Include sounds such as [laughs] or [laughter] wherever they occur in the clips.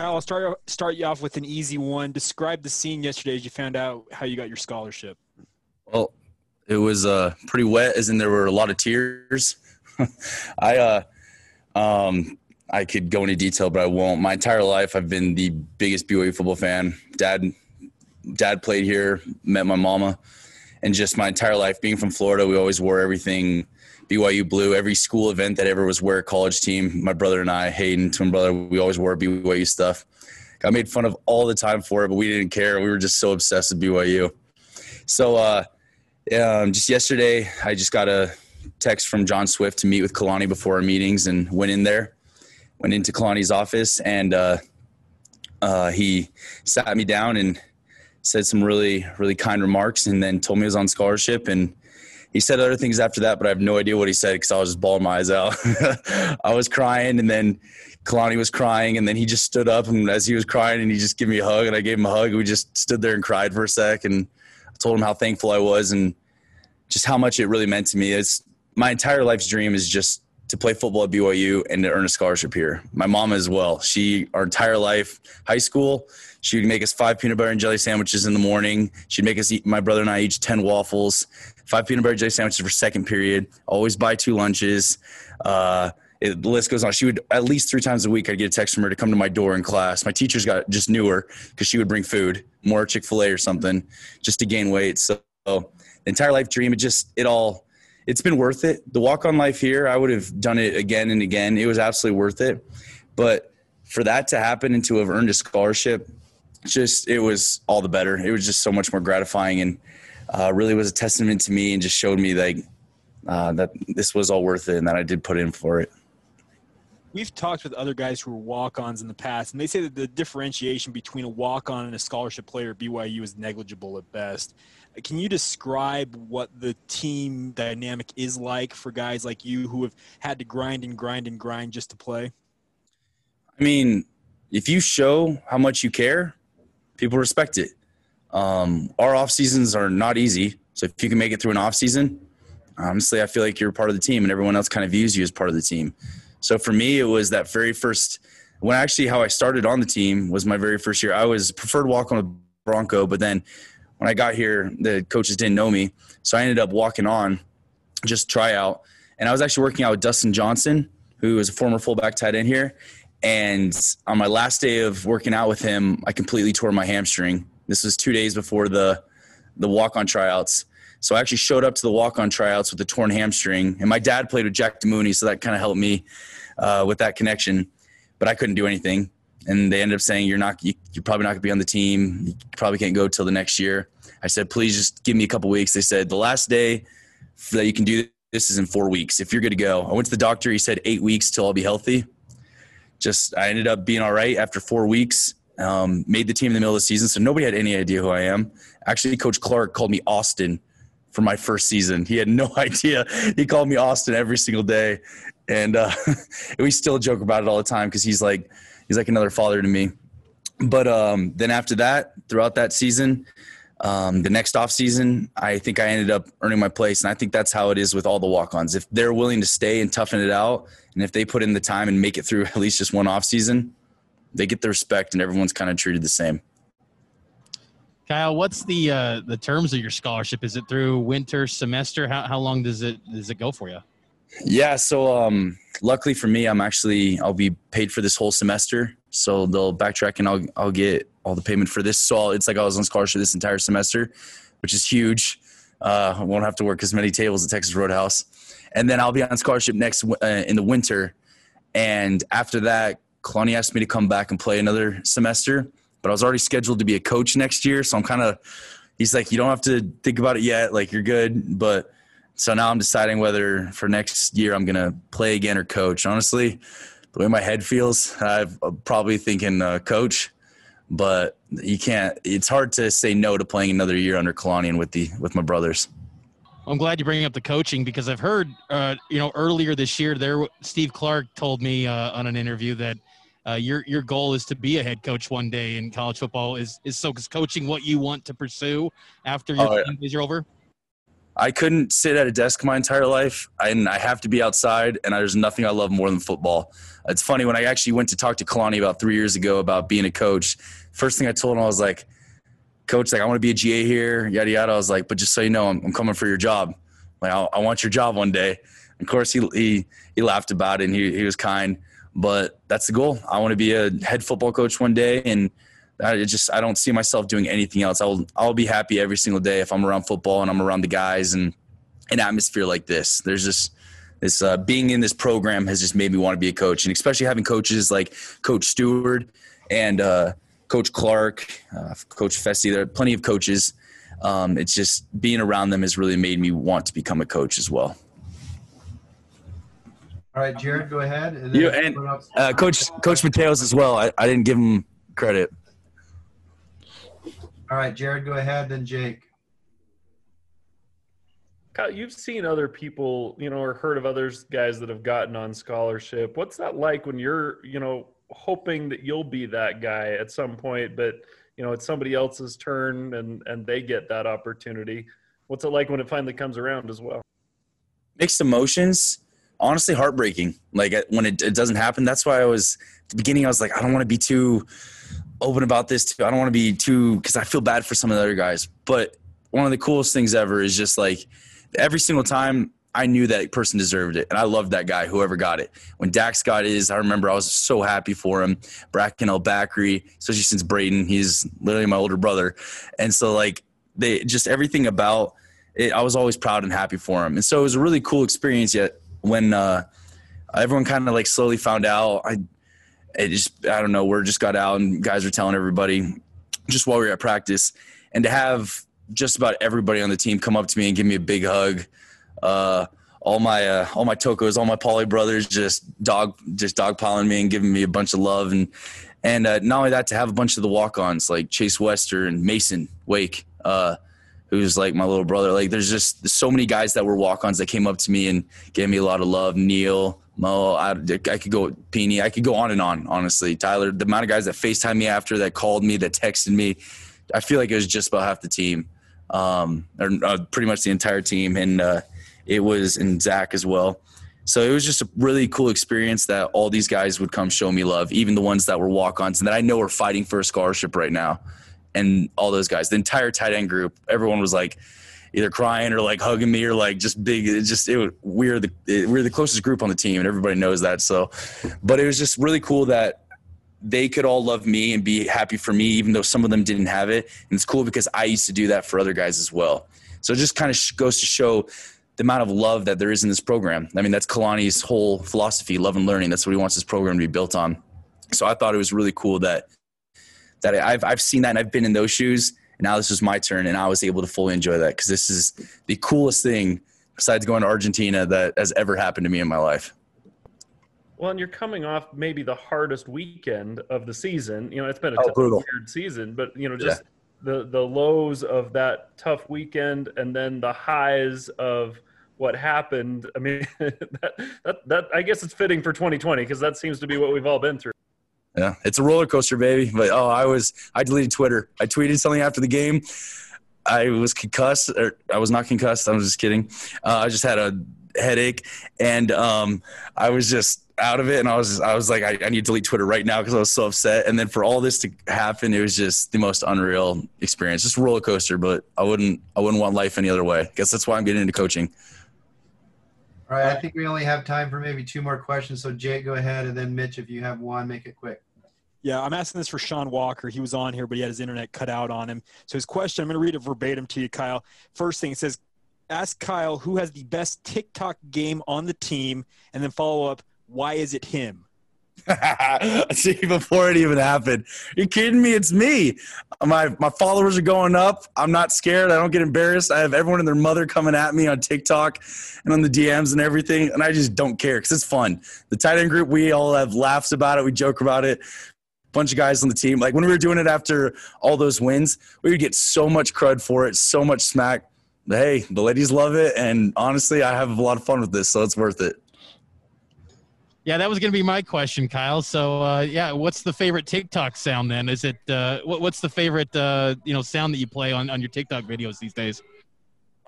I'll start start you off with an easy one. Describe the scene yesterday as you found out how you got your scholarship. Well, it was uh, pretty wet, as in there were a lot of tears. [laughs] I uh, um, I could go into detail, but I won't. My entire life, I've been the biggest BYU football fan. Dad, dad played here, met my mama, and just my entire life being from Florida, we always wore everything BYU blue. Every school event that ever was wear college team, my brother and I, Hayden, twin brother, we always wore BYU stuff. Got made fun of all the time for it, but we didn't care. We were just so obsessed with BYU. So uh, um, just yesterday, I just got a text from John Swift to meet with Kalani before our meetings, and went in there, went into Kalani's office, and uh, uh, he sat me down and said some really really kind remarks, and then told me I was on scholarship and he said other things after that, but I have no idea what he said because I was just bawling my eyes out. [laughs] I was crying, and then Kalani was crying, and then he just stood up, and as he was crying, and he just gave me a hug, and I gave him a hug. We just stood there and cried for a sec, and I told him how thankful I was, and just how much it really meant to me. It's my entire life's dream is just to play football at BYU and to earn a scholarship here. My mom as well. She our entire life, high school, she would make us five peanut butter and jelly sandwiches in the morning. She'd make us eat my brother and I each ten waffles, five peanut butter and jelly sandwiches for second period. Always buy two lunches. Uh, it, the list goes on. She would at least three times a week. I'd get a text from her to come to my door in class. My teachers got just knew her because she would bring food, more Chick Fil A or something, just to gain weight. So the entire life dream, it just it all it's been worth it. The walk on life here, I would have done it again and again. It was absolutely worth it. But for that to happen and to have earned a scholarship, just it was all the better. It was just so much more gratifying and uh, really was a testament to me and just showed me like uh, that this was all worth it and that I did put in for it. We've talked with other guys who were walk-ons in the past, and they say that the differentiation between a walk-on and a scholarship player at BYU is negligible at best. Can you describe what the team dynamic is like for guys like you who have had to grind and grind and grind just to play? I mean, if you show how much you care, people respect it. Um, our off seasons are not easy, so if you can make it through an off season, honestly, I feel like you're part of the team, and everyone else kind of views you as part of the team. So for me, it was that very first. When actually how I started on the team was my very first year. I was preferred walk on a Bronco, but then when I got here, the coaches didn't know me, so I ended up walking on, just try out, and I was actually working out with Dustin Johnson, who is a former fullback tight end here. And on my last day of working out with him, I completely tore my hamstring. This was two days before the the walk on tryouts. So I actually showed up to the walk on tryouts with a torn hamstring. And my dad played with Jack Demooney, so that kind of helped me uh, with that connection. But I couldn't do anything. And they ended up saying you're not you, are probably not going to be on the team. You probably can't go till the next year. I said please just give me a couple weeks. They said the last day that you can do this is in four weeks if you're good to go. I went to the doctor he said eight weeks till i'll be healthy. Just i ended up being all right after four weeks um, made the team in the middle of the season so nobody had any idea who i am. Actually coach clark called me austin for my first season he had no [laughs] idea he called me austin every single day and uh, [laughs] we still joke about it all the time because he's like he's like another father to me. But um, then after that, throughout that season, um, the next off season, I think I ended up earning my place, and I think that's how it is with all the walk-ons. If they're willing to stay and toughen it out, and if they put in the time and make it through [laughs] at least just one off season, they get the respect, and everyone's kind of treated the same. Kyle, what's the uh, the terms of your scholarship? Is it through winter semester? How how long does it does it go for you? Yeah, so um, luckily for me, I'm actually I'll be paid for this whole semester. So they'll backtrack and I'll I'll get all the payment for this. So I'll, it's like I was on scholarship this entire semester, which is huge. Uh, I won't have to work as many tables at Texas Roadhouse, and then I'll be on scholarship next uh, in the winter. And after that, Kalani asked me to come back and play another semester, but I was already scheduled to be a coach next year. So I'm kind of he's like, you don't have to think about it yet. Like you're good, but so now I'm deciding whether for next year I'm gonna play again or coach. Honestly, the way my head feels, I'm probably thinking uh, coach. But you can't. It's hard to say no to playing another year under Kalani with the with my brothers. I'm glad you're bringing up the coaching because I've heard, uh, you know, earlier this year, there Steve Clark told me uh, on an interview that uh, your your goal is to be a head coach one day in college football. Is is so is coaching what you want to pursue after your oh, are over? I couldn't sit at a desk my entire life, and I have to be outside. And there's nothing I love more than football. It's funny when I actually went to talk to Kalani about three years ago about being a coach. First thing I told him, I was like, "Coach, like I want to be a GA here, yada yada." I was like, "But just so you know, I'm, I'm coming for your job. Like I, I want your job one day." Of course, he he he laughed about it and he he was kind. But that's the goal. I want to be a head football coach one day, and I just I don't see myself doing anything else. I'll I'll be happy every single day if I'm around football and I'm around the guys and an atmosphere like this. There's just this uh, being in this program has just made me want to be a coach, and especially having coaches like Coach Stewart and uh, Coach Clark, uh, Coach Fesi. There are plenty of coaches. Um, it's just being around them has really made me want to become a coach as well. All right, Jared, go ahead. And, you, and uh, Coach Coach Mateos as well. I, I didn't give him credit. All right, Jared, go ahead. Then Jake. Kyle, you've seen other people, you know, or heard of others guys that have gotten on scholarship. What's that like when you're, you know, hoping that you'll be that guy at some point, but you know it's somebody else's turn and and they get that opportunity? What's it like when it finally comes around as well? Mixed emotions honestly heartbreaking. Like when it, it doesn't happen. That's why I was the beginning. I was like, I don't want to be too open about this. Too. I don't want to be too because I feel bad for some of the other guys. But one of the coolest things ever is just like every single time I knew that person deserved it, and I loved that guy, whoever got it. When Dax got his, I remember I was so happy for him. Brayden El-Bakri, especially since Brayden, he's literally my older brother, and so like they just everything about it, I was always proud and happy for him, and so it was a really cool experience. Yet when uh, everyone kind of like slowly found out, I it just I don't know, word just got out and guys were telling everybody just while we were at practice, and to have just about everybody on the team come up to me and give me a big hug. Uh, all my uh, all my tokos, all my poly brothers, just dog just dogpiling me and giving me a bunch of love, and and uh, not only that, to have a bunch of the walk-ons like Chase Wester and Mason Wake, uh, who's like my little brother. Like there's just so many guys that were walk-ons that came up to me and gave me a lot of love. Neil, Mo, I, I could go Peony, I could go on and on. Honestly, Tyler, the amount of guys that Facetime me after, that called me, that texted me, I feel like it was just about half the team, um, or uh, pretty much the entire team, and uh, it was in Zach as well. So it was just a really cool experience that all these guys would come show me love, even the ones that were walk-ons and that I know are fighting for a scholarship right now and all those guys, the entire tight end group, everyone was like either crying or like hugging me or like just big. It just it we're the we're the closest group on the team, and everybody knows that. So, but it was just really cool that they could all love me and be happy for me, even though some of them didn't have it. And it's cool because I used to do that for other guys as well. So it just kind of goes to show the amount of love that there is in this program. I mean, that's Kalani's whole philosophy, love and learning. That's what he wants this program to be built on. So I thought it was really cool that that I've I've seen that and I've been in those shoes. And now this was my turn, and I was able to fully enjoy that because this is the coolest thing besides going to Argentina that has ever happened to me in my life. Well, and you're coming off maybe the hardest weekend of the season. You know, it's been a oh, tough, weird season, but you know, just yeah. the the lows of that tough weekend, and then the highs of what happened. I mean, [laughs] that, that that I guess it's fitting for 2020 because that seems to be what we've all been through. Yeah, it's a roller coaster, baby. But oh, I was I deleted Twitter. I tweeted something after the game. I was concussed, or I was not concussed. I was just kidding. Uh, I just had a headache, and um, I was just out of it. And I was I was like, I, I need to delete Twitter right now because I was so upset. And then for all this to happen, it was just the most unreal experience. Just roller coaster. But I wouldn't I wouldn't want life any other way. I guess that's why I'm getting into coaching. All right, I think we only have time for maybe two more questions. So Jake, go ahead, and then Mitch, if you have one, make it quick. Yeah, I'm asking this for Sean Walker. He was on here, but he had his internet cut out on him. So his question, I'm going to read it verbatim to you, Kyle. First thing, it says, ask Kyle who has the best TikTok game on the team, and then follow up, why is it him? [laughs] See, before it even happened, Are you kidding me? It's me. My my followers are going up. I'm not scared. I don't get embarrassed. I have everyone and their mother coming at me on TikTok and on the DMs and everything, and I just don't care because it's fun. The tight end group, we all have laughs about it. We joke about it. Bunch of guys on the team. Like when we were doing it after all those wins, we would get so much crud for it, so much smack. Hey, the ladies love it, and honestly, I have a lot of fun with this, so it's worth it. Yeah, that was going to be my question, Kyle. So, uh, yeah, what's the favorite TikTok sound then? Is it uh, what, what's the favorite uh, you know sound that you play on, on your TikTok videos these days?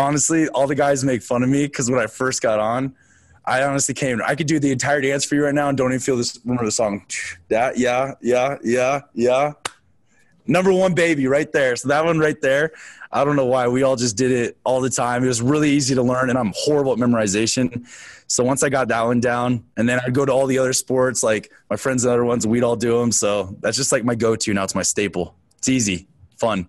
honestly, all the guys make fun of me because when I first got on, I honestly came. I could do the entire dance for you right now and don't even feel this. Remember the song? That yeah, yeah, yeah, yeah. Number one baby right there. So that one right there. I don't know why we all just did it all the time. It was really easy to learn, and I'm horrible at memorization. So once I got that one down, and then I'd go to all the other sports, like my friends and other ones, we'd all do them. So that's just like my go-to now. It's my staple. It's easy, fun.